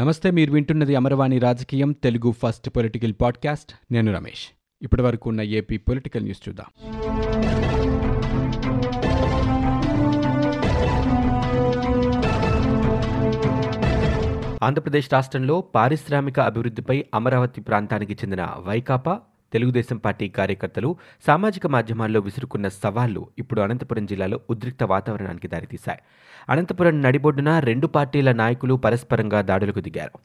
నమస్తే మీరు వింటున్నది అమరవాణి రాజకీయం తెలుగు ఫస్ట్ పొలిటికల్ పాడ్కాస్ట్. నేను రమేష్. ఇప్పటి వరకు ఉన్న ఏపీ పొలిటికల్ న్యూస్ చూద్దాం. ఆంధ్రప్రదేశ్ రాష్ట్రంలో పారిశ్రామిక అభివృద్ధిపై అమరావతి ప్రాంతానికి చెందిన వైకాపా తెలుగుదేశం పార్టీ కార్యకర్తలు సామాజిక మాధ్యమాల్లో విసురుకున్న సవాళ్ళు ఇప్పుడు అనంతపురం జిల్లాలో ఉద్రిక్త వాతావరణానికి దారితీశాయి. అనంతపురం నడిబొడ్డున రెండు పార్టీల నాయకులు పరస్పరంగా దాడులకు దిగారు.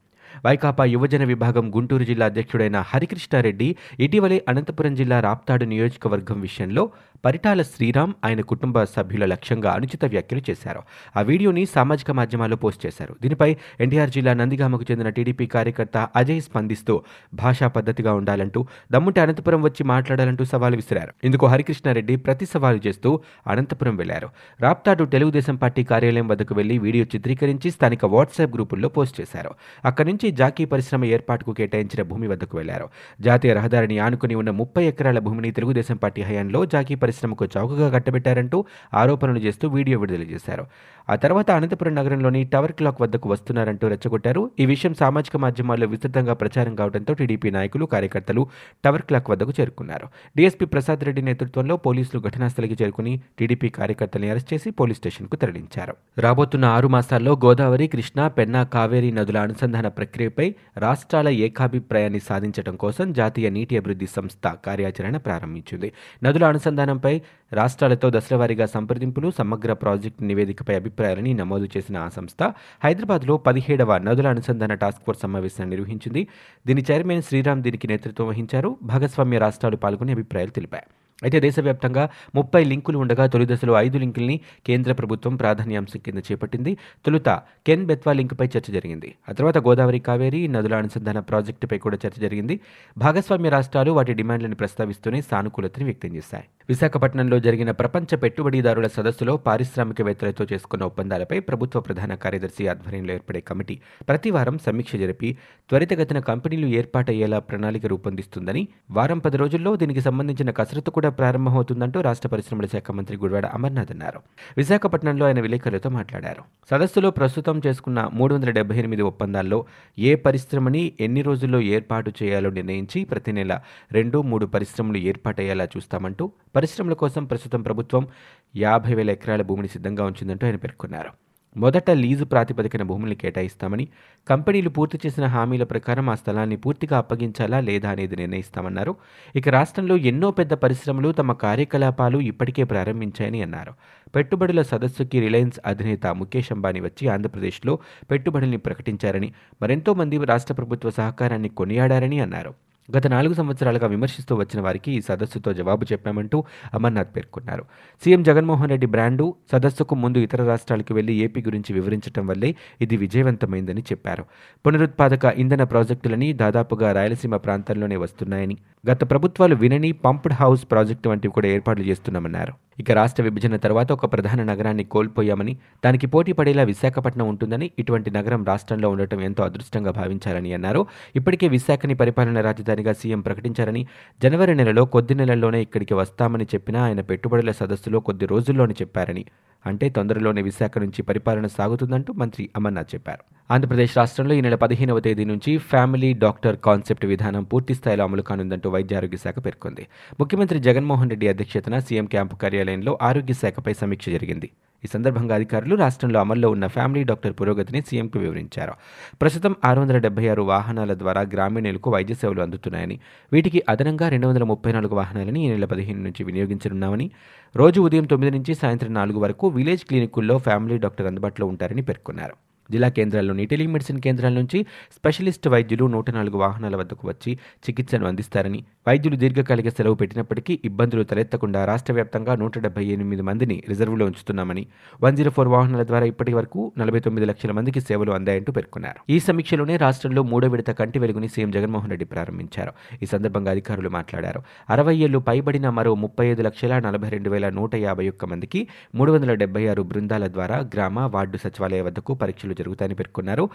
వైకాపా యువజన విభాగం గుంటూరు జిల్లా అధ్యక్షుడైన హరికృష్ణారెడ్డి ఇటీవలే అనంతపురం జిల్లా రాప్తాడు నియోజకవర్గం విషయంలో పరిటాల శ్రీరామ్ ఆయన కుటుంబ సభ్యుల లక్ష్యంగా అనుచిత వ్యాఖ్యలు చేశారు. ఆ వీడియోని సామాజిక మాధ్యమాల్లో పోస్ట్ చేశారు. దీనిపై ఎన్టీఆర్ జిల్లా నందిగామకు చెందిన టీడీపీ కార్యకర్త అజయ్ స్పందిస్తూ భాషా పద్ధతిగా ఉండాలంటూ దమ్ముంటే అనంతపురం వచ్చి మాట్లాడాలంటూ సవాలు విసిరారు. ఇందుకు హరికృష్ణారెడ్డి ప్రతి సవాలు చేస్తూ అనంతపురం వెళ్ళారు. రాప్తాడు తెలుగుదేశం పార్టీ కార్యాలయం వద్దకు వెళ్ళి వీడియో చిత్రీకరించి స్థానిక వాట్సాప్ గ్రూపుల్లో పోస్ట్ చేశారు. అక్కడి నుంచి జాకీ పరిశ్రమ ఏర్పాటుకు కేటాయించిన భూమి వద్దకు వెళ్ళారు. జాతీయ రహదారిని ఆనుకుని ఉన్న ముప్పై ఎకరాల భూమిని తెలుగుదేశం పార్టీ హయాంలో జాకీ పరిశ్రమకు చౌకగా కట్టబెట్టారంటూ ఆరోపణలు చేస్తూ వీడియో విడుదల చేశారు. ఆ తర్వాత అనంతపురం నగరంలోని టవర్ క్లాక్ వద్దకు వస్తున్నారంటూ రెచ్చగొట్టారు. ఈ విషయం సామాజిక మాధ్యమాల్లో విస్తృతంగా ప్రచారం కావడంతో టీడీపీ నాయకులు కార్యకర్తలు టవర్ క్లాక్ వద్దకు చేరుకున్నారు. డీఎస్పీ ప్రసాద్ రెడ్డి నేతృత్వంలో పోలీసులు ఘటనాస్థలికి చేరుకుని టీడీపీ కార్యకర్తలను అరెస్ట్ చేసి పోలీస్ స్టేషన్కు తరలించారు. రాబోతున్న ఆరు మాసాల్లో గోదావరి కృష్ణా పెన్నా కావేరీ నదుల అనుసంధాన ప్రక్రియపై రాష్ట్రాల ఏకాభిప్రాయాన్ని సాధించడం కోసం జాతీయ నీటి అభివృద్ధి సంస్థ కార్యాచరణ ప్రారంభించింది. నదుల అనుసంధానంపై రాష్ట్రాలతో దశలవారీగా సంప్రదింపులు సమగ్ర ప్రాజెక్టు నివేదికపై అభిప్రాయాలని నమోదు చేసిన ఆ సంస్థ హైదరాబాద్లో పదిహేడవ నదుల అనుసంధాన టాస్క్ ఫోర్స్ సమావేశాన్ని నిర్వహించింది. దీని చైర్మన్ శ్రీరామ్ దీనికి నేతృత్వం వహించారు. భాగస్వామ్య రాష్ట్రాలు పాల్గొని అభిప్రాయాలు తెలిపాయి. అయితే దేశవ్యాప్తంగా ముప్పై లింకులు ఉండగా తొలి దశలో ఐదు లింకుల్ని కేంద్ర ప్రభుత్వం ప్రాధాన్యాంశం కింద చేపట్టింది. తొలుత కెన్ బెత్వా లింక్పై చర్చ జరిగింది. ఆ తర్వాత గోదావరి కావేరి నదుల అనుసంధాన ప్రాజెక్టుపై కూడా చర్చ జరిగింది. భాగస్వామ్య రాష్ట్రాలు వాటి డిమాండ్లను ప్రస్తావిస్తూనే సానుకూలతని వ్యక్తం చేశాయి. విశాఖపట్నంలో జరిగిన ప్రపంచ పెట్టుబడిదారుల సదస్సులో పారిశ్రామికవేత్తలతో చేసుకున్న ఒప్పందాలపై ప్రభుత్వ ప్రధాన కార్యదర్శి ఆధ్వర్యంలో ఏర్పడే కమిటీ ప్రతి వారం సమీక్ష జరిపి త్వరితగతిన కంపెనీలు ఏర్పాటయ్యేలా ప్రణాళిక రూపొందిస్తుందని వారం పది రోజుల్లో దీనికి సంబంధించిన కసరత్తు కూడా ప్రారంభమవుతుందంటూ రాష్ట్ర పరిశ్రమల శాఖ మంత్రి గుడివాడ అమర్నాథ్ అన్నారు. విశాఖపట్నంలో ఆయన విలేకరులతో మాట్లాడారు. సదస్సులో ప్రస్తుతం చేసుకున్న మూడు వందల డెబ్బై ఎనిమిది ఒప్పందాల్లో ఏ పరిశ్రమని ఎన్ని రోజుల్లో ఏర్పాటు చేయాలో నిర్ణయించి ప్రతి నెల రెండు మూడు పరిశ్రమలు ఏర్పాటయ్యేలా చూస్తామంటూ పరిశ్రమల కోసం ప్రస్తుతం ప్రభుత్వం యాభై వేల ఎకరాల భూమిని సిద్ధంగా ఉంచిందంటూ ఆయన పేర్కొన్నారు. మొదట లీజు ప్రాతిపదికన భూముల్ని కేటాయిస్తామని కంపెనీలు పూర్తి చేసిన హామీల ప్రకారం ఆ స్థలాన్ని పూర్తిగా అప్పగించాలా లేదా అనేది నిర్ణయిస్తామన్నారు. ఇక రాష్ట్రంలో ఎన్నో పెద్ద పరిశ్రమలు తమ కార్యకలాపాలు ఇప్పటికే ప్రారంభించాయని అన్నారు. పెట్టుబడుల సదస్సుకి రిలయన్స్ అధినేత ముఖేష్ అంబానీ వచ్చి ఆంధ్రప్రదేశ్లో పెట్టుబడుల్ని ప్రకటించారని మరెంతో మంది రాష్ట్ర ప్రభుత్వ సహకారాన్ని కొనియాడారని అన్నారు. గత నాలుగు సంవత్సరాలుగా విమర్శిస్తూ వచ్చిన వారికి ఈ సదస్సుతో జవాబు చెప్పామంటూ అమర్నాథ్ పేర్కొన్నారు. సీఎం జగన్మోహన్ రెడ్డి బ్రాండు సదస్సుకు ముందు ఇతర రాష్ట్రాలకు వెళ్ళి ఏపీ గురించి వివరించడం వల్లే ఇది విజయవంతమైందని చెప్పారు. పునరుత్పాదక ఇంధన ప్రాజెక్టులని దాదాపుగా రాయలసీమ ప్రాంతంలోనే వస్తున్నాయని గత ప్రభుత్వాలు వినని పంప్డ్ హౌస్ ప్రాజెక్టు వంటివి కూడా ఏర్పాట్లు చేస్తున్నామన్నారు. ఇక రాష్ట్ర విభజన తర్వాత ఒక ప్రధాన నగరాన్ని కోల్పోయామని దానికి పోటీ పడేలా విశాఖపట్నం ఉంటుందని ఇటువంటి నగరం రాష్ట్రంలో ఉండటం ఎంతో అదృష్టంగా భావించారని అన్నారు. ఇప్పటికే విశాఖని పరిపాలన రాజధానిగా సీఎం ప్రకటించారని జనవరి నెలలో కొద్ది నెలల్లోనే ఇక్కడికి వస్తామని చెప్పినా ఆయన పెట్టుబడుల సదస్సులో కొద్ది రోజుల్లోనే చెప్పారని అంటే తొందరలోనే విశాఖ నుంచి పరిపాలన సాగుతుందంటూ మంత్రి అమర్నాథ్ చెప్పారు. ఆంధ్రప్రదేశ్ రాష్ట్రంలో ఈ నెల పదిహేనవ తేదీ నుంచి ఫ్యామిలీ డాక్టర్ కాన్సెప్ట్ విధానం పూర్తి స్థాయిలో అమలు కానుందంటూ వైద్య ఆరోగ్య శాఖ పేర్కొంది. ముఖ్యమంత్రి జగన్మోహన్ రెడ్డి అధ్యక్షతన సీఎం క్యాంపు కార్యాలయంలో ఆరోగ్య శాఖపై సమీక్ష జరిగింది. ఈ సందర్భంగా అధికారులు రాష్ట్రంలో అమల్లో ఉన్న ఫ్యామిలీ డాక్టర్ పురోగతిని సీఎంకు వివరించారు. ప్రస్తుతం ఆరు వందల డెబ్బై ఆరు వాహనాల ద్వారా గ్రామీణులకు వైద్య సేవలు అందుతున్నాయని వీటికి అదనంగా రెండు వందల ముప్పై నాలుగు వాహనాలని ఈ నెల పదిహేను నుంచి వినియోగించనున్నామని రోజు ఉదయం తొమ్మిది నుంచి సాయంత్రం నాలుగు వరకు విలేజ్ క్లినికుల్లో ఫ్యామిలీ డాక్టర్ అందుబాటులో ఉంటారని పేర్కొన్నారు. జిల్లా కేంద్రాల్లోని టెలిమెడిసిన్ కేంద్రాల నుంచి స్పెషలిస్ట్ వైద్యులు నూట నాలుగు వాహనాల వద్దకు వచ్చి చికిత్సను అందిస్తారని వైద్యులు దీర్ఘకాలిక సెలవు పెట్టినప్పటికీ ఇబ్బందులు తలెత్తకుండా రాష్ట్ర వ్యాప్తంగా నూట డెబ్బై ఎనిమిది మందిని రిజర్వులో ఉంచుతున్నామని వన్ జీరో ఫోర్ వాహనాల ద్వారా ఇప్పటి వరకు నలభై తొమ్మిది లక్షల మందికి సేవలు అందాయంటూ పేర్కొన్నారు. ఈ సమీక్షలోనే రాష్ట్రంలో మూడో విడత కంటి వెలుగుని సీఎం జగన్మోహన్ రెడ్డి ప్రారంభించారు. ఈ సందర్భంగా అధికారులు మాట్లాడారు. అరవై ఏళ్ళు పైబడిన మరో ముప్పై ఐదు లక్షల నలభై రెండు వేల నూట యాభై ఒక్క మందికి మూడు వందల డెబ్బై ఆరు బృందాల ద్వారా గ్రామ వార్డు సచివాలయ వద్దకు పరీక్షలు జరుగుతాయని పేర్కొన్నారు.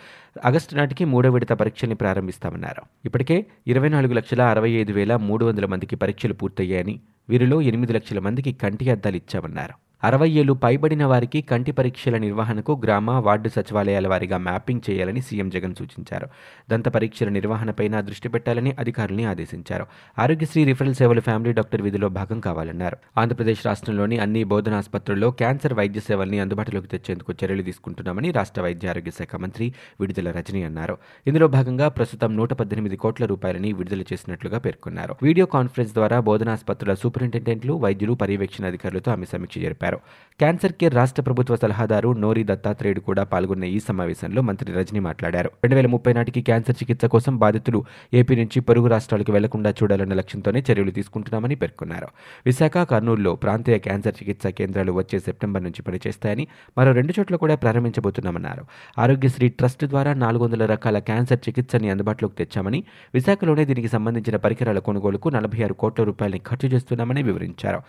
ఆగస్టు నాటికి మూడో విడత పరీక్షల్ని ప్రారంభిస్తామన్నారు. ఇప్పటికే ఇరవై నాలుగు లక్షల అరవై ఐదు వేల మూడు వందల మందికి పరీక్షలు పూర్తయ్యాయని వీరిలో ఎనిమిది లక్షల మందికి కంటి అద్దాలు ఇచ్చామన్నారు. అరవై ఏళ్ళు పైబడిన వారికి కంటి పరీక్షల నిర్వహణకు గ్రామ వార్డు సచివాలయాల వారీగా మ్యాపింగ్ చేయాలని సీఎం జగన్ సూచించారు. దంత పరీక్షల నిర్వహణపైన దృష్టి పెట్టాలని అధికారుల్ని ఆదేశించారు. ఆరోగ్యశ్రీ రిఫరల్ సేవలు ఫ్యామిలీ డాక్టర్ విధిలో భాగం కావాలన్నారు. ఆంధ్రప్రదేశ్ రాష్ట్రంలోని అన్ని బోధనాసుపత్రుల్లో క్యాన్సర్ వైద్య సేవల్ని అందుబాటులోకి తెచ్చేందుకు చర్యలు తీసుకుంటున్నామని రాష్ట్ర వైద్య ఆరోగ్య శాఖ మంత్రి విడుదల రజని అన్నారు. ఇందులో భాగంగా ప్రస్తుతం నూట పద్దెనిమిది కోట్ల రూపాయలని విడుదల చేసినట్లుగా పేర్కొన్నారు. వీడియో కాన్ఫరెన్స్ ద్వారా బోధనాసుపత్రుల సూపరింటెండెంట్లు వైద్యులు పర్యవేక్షణ అధికారులతో ఆమె సమీక్ష జరిపారు. క్యాన్సర్ కేర్ రాష్ట్ర ప్రభుత్వ సలహాదారు నోరి దత్తాత్రేయుడు కూడా పాల్గొన్న ఈ సమావేశంలో మంత్రి రజని మాట్లాడారు. రెండు వేల ముప్పై నాటికి క్యాన్సర్ చికిత్స కోసం బాధితులు ఏపీ నుంచి పొరుగు రాష్ట్రాలకు వెళ్ళకుండా చూడాలన్న లక్ష్యంతోనే చర్యలు తీసుకుంటున్నామని పేర్కొన్నారు. విశాఖ కర్నూలులో ప్రాంతీయ క్యాన్సర్ చికిత్సా కేంద్రాలు వచ్చే సెప్టెంబర్ నుంచి పనిచేస్తాయని మరో రెండు చోట్ల కూడా ప్రారంభించబోతున్నామన్నారు. ఆరోగ్యశ్రీ ట్రస్ట్ ద్వారా నాలుగు వందల రకాల క్యాన్సర్ చికిత్సని అందుబాటులోకి తెచ్చామని విశాఖలోనే దీనికి సంబంధించిన పరికరాల కొనుగోలుకు నలభై ఆరు కోట్ల రూపాయలని ఖర్చు చేస్తున్నామని వివరించారు.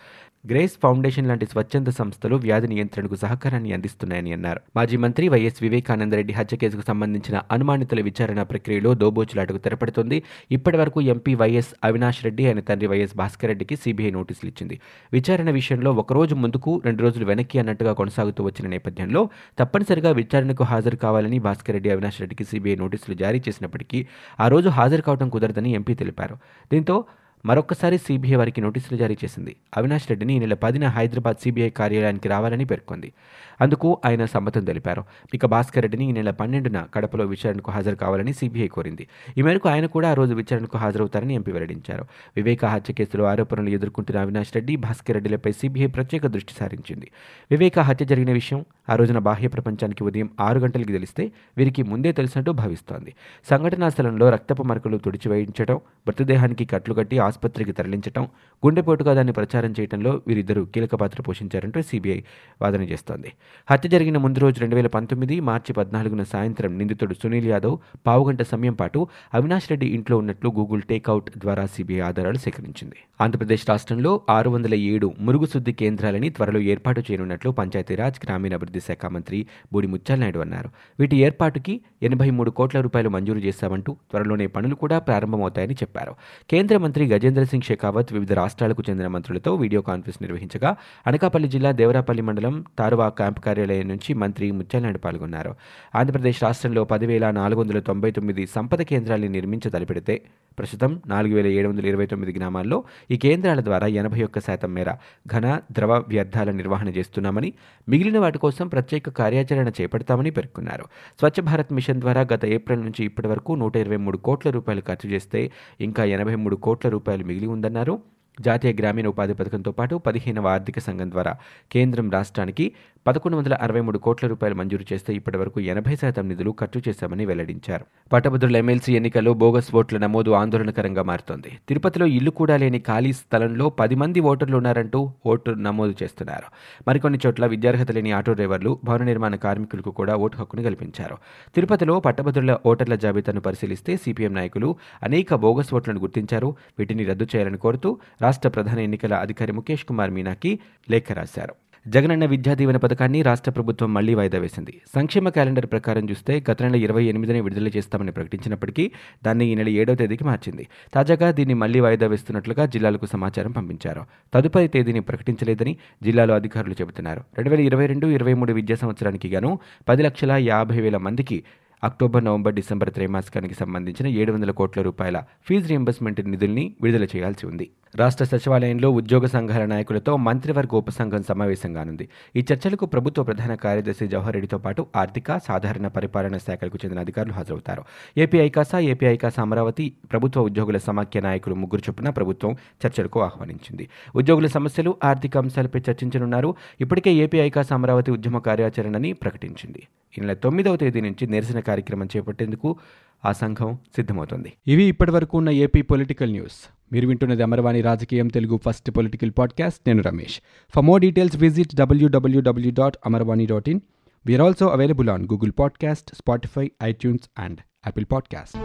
గ్రేస్ ఫౌండేషన్ లాంటి స్వచ్ఛంద సంస్థలు వ్యాధి నియంత్రణకు సహకారాన్ని అందిస్తున్నాయని అన్నారు. మాజీ మంత్రి వైఎస్ వివేకానందరెడ్డి హత్య కేసుకు సంబంధించిన అనుమానితుల విచారణ ప్రక్రియలో దోబోచులాటకు తెరపడుతోంది. ఇప్పటి వరకు ఎంపీ వైఎస్ అవినాష్ రెడ్డి ఆయన తండ్రి వైఎస్ భాస్కర్ రెడ్డికి సీబీఐ నోటీసులు ఇచ్చింది. విచారణ విషయంలో ఒకరోజు ముందుకు రెండు రోజులు వెనక్కి అన్నట్టుగా కొనసాగుతూ వచ్చిన నేపథ్యంలో తప్పనిసరిగా విచారణకు హాజరు కావాలని భాస్కర్ రెడ్డి అవినాష్ రెడ్డికి సీబీఐ నోటీసులు జారీ చేసినప్పటికీ ఆ రోజు హాజరు కావడం కుదరదని ఎంపీ తెలిపారు. దీంతో మరొకసారి సీబీఐ వారికి నోటీసులు జారీ చేసింది. అవినాష్ రెడ్డిని ఈ నెల పదిన హైదరాబాద్ సీబీఐ కార్యాలయానికి రావాలని పేర్కొంది. అందుకు ఆయన సమ్మతం తెలిపారు. ఇక భాస్కర్ రెడ్డిని ఈ నెల పన్నెండున కడపలో విచారణకు హాజరు కావాలని సీబీఐ కోరింది. ఈ మేరకు ఆయన కూడా ఆ రోజు విచారణకు హాజరవుతారని ఎంపీ వెల్లడించారు. వివేక హత్య కేసులో ఆరోపణలు ఎదుర్కొంటున్న అవినాష్ రెడ్డి భాస్కర్ రెడ్డిలపై సీబీఐ ప్రత్యేక దృష్టి సారించింది. వివేక హత్య జరిగిన విషయం ఆ రోజున బాహ్య ప్రపంచానికి ఉదయం ఆరు గంటలకి తెలిస్తే వీరికి ముందే తెలిసినట్టు భావిస్తోంది. సంఘటనా స్థలంలో రక్తపు మరకలు తుడిచివేయించడం మృతదేహానికి కట్లు కట్టి ఆసుపత్రికి తరలించడం గుండెపోటుగా దాన్ని ప్రచారం చేయడంలో వీరిద్దరూ కీలక పాత్ర పోషించారంటూ సీబీఐ వాదన చేస్తోంది. హత్య జరిగిన ముందు రోజు రెండు వేల పంతొమ్మిది మార్చి పద్నాలుగున సాయంత్రం నిందితుడు సునీల్ యాదవ్ పావుగంట సమయం పాటు అవినాష్ రెడ్డి ఇంట్లో ఉన్నట్లు గూగుల్ టేక్అవుట్ ద్వారా సీబీఐ ఆధారాలు సేకరించింది. ఆంధ్రప్రదేశ్ రాష్ట్రంలో ఆరు వందల ఏడు మురుగు శుద్ధి కేంద్రాలని త్వరలో ఏర్పాటు చేయనున్నట్లు పంచాయతీరాజ్ గ్రామీణాభివృద్ధి శాఖ మంత్రి బూడి ముచ్చాలనాయుడు అన్నారు. వీటి ఏర్పాటుకి ఎనభై మూడు కోట్ల రూపాయలు మంజూరు చేశామంటూ త్వరలోనే పనులు కూడా ప్రారంభమవుతాయని చెప్పారు. కేంద్ర మంత్రి గజేంద్ర సింగ్ షెకావత్ వివిధ రాష్ట్రాలకు చెందిన మంత్రులతో వీడియో కాన్ఫరెన్స్ నిర్వహించగా అనకాపల్లి జిల్లా దేవరాపల్లి మండలం తారువా క్యాంప్ కార్యాలయం నుంచి మంత్రి ముత్యాలనాయుడు పాల్గొన్నారు. ఆంధ్రప్రదేశ్ రాష్ట్రంలో పదివేల నాలుగు వందల తొంభై తొమ్మిది సంపద కేంద్రాలు నిర్మించ తలపెడితే ప్రస్తుతం నాలుగు వేల ఏడు వందల ఇరవై తొమ్మిది గ్రామాల్లో ఈ కేంద్రాల ద్వారా ఎనభై ఒక్క శాతం మేర ఘన ద్రవ వ్యర్థాల నిర్వహణ చేస్తున్నామని మిగిలిన వాటి కోసం ప్రత్యేక కార్యాచరణ చేపడతామని పేర్కొన్నారు. స్వచ్ఛ భారత్ మిషన్ ద్వారా గత ఏప్రిల్ నుంచి ఇప్పటి వరకు నూట ఇరవై మూడు కోట్ల రూపాయలు ఖర్చు చేస్తే ఇంకా ఎనభై మూడు కోట్ల రూపాయలు మిగిలి ఉందన్నారు. జాతీయ గ్రామీణ ఉపాధి పథకంతో పాటు పదిహేనవ ఆర్థిక సంఘం ద్వారా కేంద్రం రాష్ట్రానికి పదకొండు వందల అరవై మూడు కోట్ల రూపాయలు మంజూరు చేస్తే ఇప్పటి వరకు ఎనభై శాతం నిధులు ఖర్చు చేశామని వెల్లడించారు. పట్టభద్రుల ఎమ్మెల్సీ ఎన్నికల్లో బోగస్ ఓట్ల నమోదు ఆందోళనకరంగా మారుతోంది. తిరుపతిలో ఇల్లు కూడా లేని ఖాళీ స్థలంలో పది మంది ఓటర్లు ఉన్నారంటూ ఓటు నమోదు చేస్తున్నారు. మరికొన్ని చోట్ల విద్యార్హత లేని ఆటో డ్రైవర్లు భవన నిర్మాణ కార్మికులకు కూడా ఓటు హక్కును కల్పించారు. తిరుపతిలో పట్టభద్రుల ఓటర్ల జాబితాను పరిశీలిస్తే సిపిఎం నాయకులు అనేక బోగస్ ఓట్లను గుర్తించారు. వీటిని రద్దు చేయాలని కోరుతూ రాష్ట్ర ప్రధాన ఎన్నికల అధికారి ముఖేష్ కుమార్ మీనాకి లేఖ రాశారు. జగనన్న విద్యా దీవెన పథకాన్ని రాష్ట్ర ప్రభుత్వం మళ్ళీ వాయిదా వేసింది. సంక్షేమ క్యాలెండర్ ప్రకారం చూస్తే గత నెల ఇరవై ఎనిమిదినే విడుదల చేస్తామని ప్రకటించినప్పటికీ దాన్ని ఈ నెల ఏడవ తేదీకి మార్చింది. తాజాగా దీన్ని మళ్ళీ వాయిదా వేస్తున్నట్లుగా జిల్లాలకు సమాచారం పంపించారు. తదుపరి తేదీని ప్రకటించలేదని జిల్లాలో అధికారులు చెబుతున్నారు. రెండు వేల ఇరవై రెండు ఇరవై మూడు విద్యా సంవత్సరానికి గాను పది లక్షల యాభై వేల మందికి అక్టోబర్ నవంబర్ డిసెంబర్ త్రైమాసికానికి సంబంధించిన ఏడు వందల కోట్ల రూపాయల ఫీజు రీయింబర్స్మెంట్ నిధుల్ని విడుదల చేయాల్సి ఉంది. రాష్ట్ర సచివాలయంలో ఉద్యోగ సంఘాల నాయకులతో మంత్రివర్గ ఉపసంఘం సమావేశం కానుంది ఈ చర్చలకు ప్రభుత్వ ప్రధాన కార్యదర్శి జవహర్ రెడ్డితో పాటు ఆర్థిక సాధారణ పరిపాలన శాఖలకు చెందిన అధికారులు హాజరవుతారు. ఏపీ ఐకాసా ఏపీ ఐకాసా అమరావతి ప్రభుత్వ ఉద్యోగుల సమాఖ్య నాయకులు ముగ్గురు చొప్పున ప్రభుత్వం చర్చలకు ఆహ్వానించింది. ఉద్యోగుల సమస్యలు ఆర్థిక అంశాలపై చర్చించనున్నారు. ఇప్పటికే ఏపీ ఐకాసా అమరావతి ఉద్యమ కార్యాచరణని ప్రకటించింది. ఈ నెల తొమ్మిదవ తేదీ నుంచి నిరసన కార్యక్రమం చేపట్టేందుకు ఆ సంఘం సిద్ధమవుతుంది. ఇవి ఇప్పటివరకు ఉన్న ఏపీ పొలిటికల్ న్యూస్. మీరు వింటున్నది అమరవాణి రాజకీయం తెలుగు ఫస్ట్ పొలిటికల్ పాడ్కాస్ట్. నేను Ramesh. For more details visit WWW dot Amarvani dot in we're also available on Google podcast Spotify iTunes and Apple podcast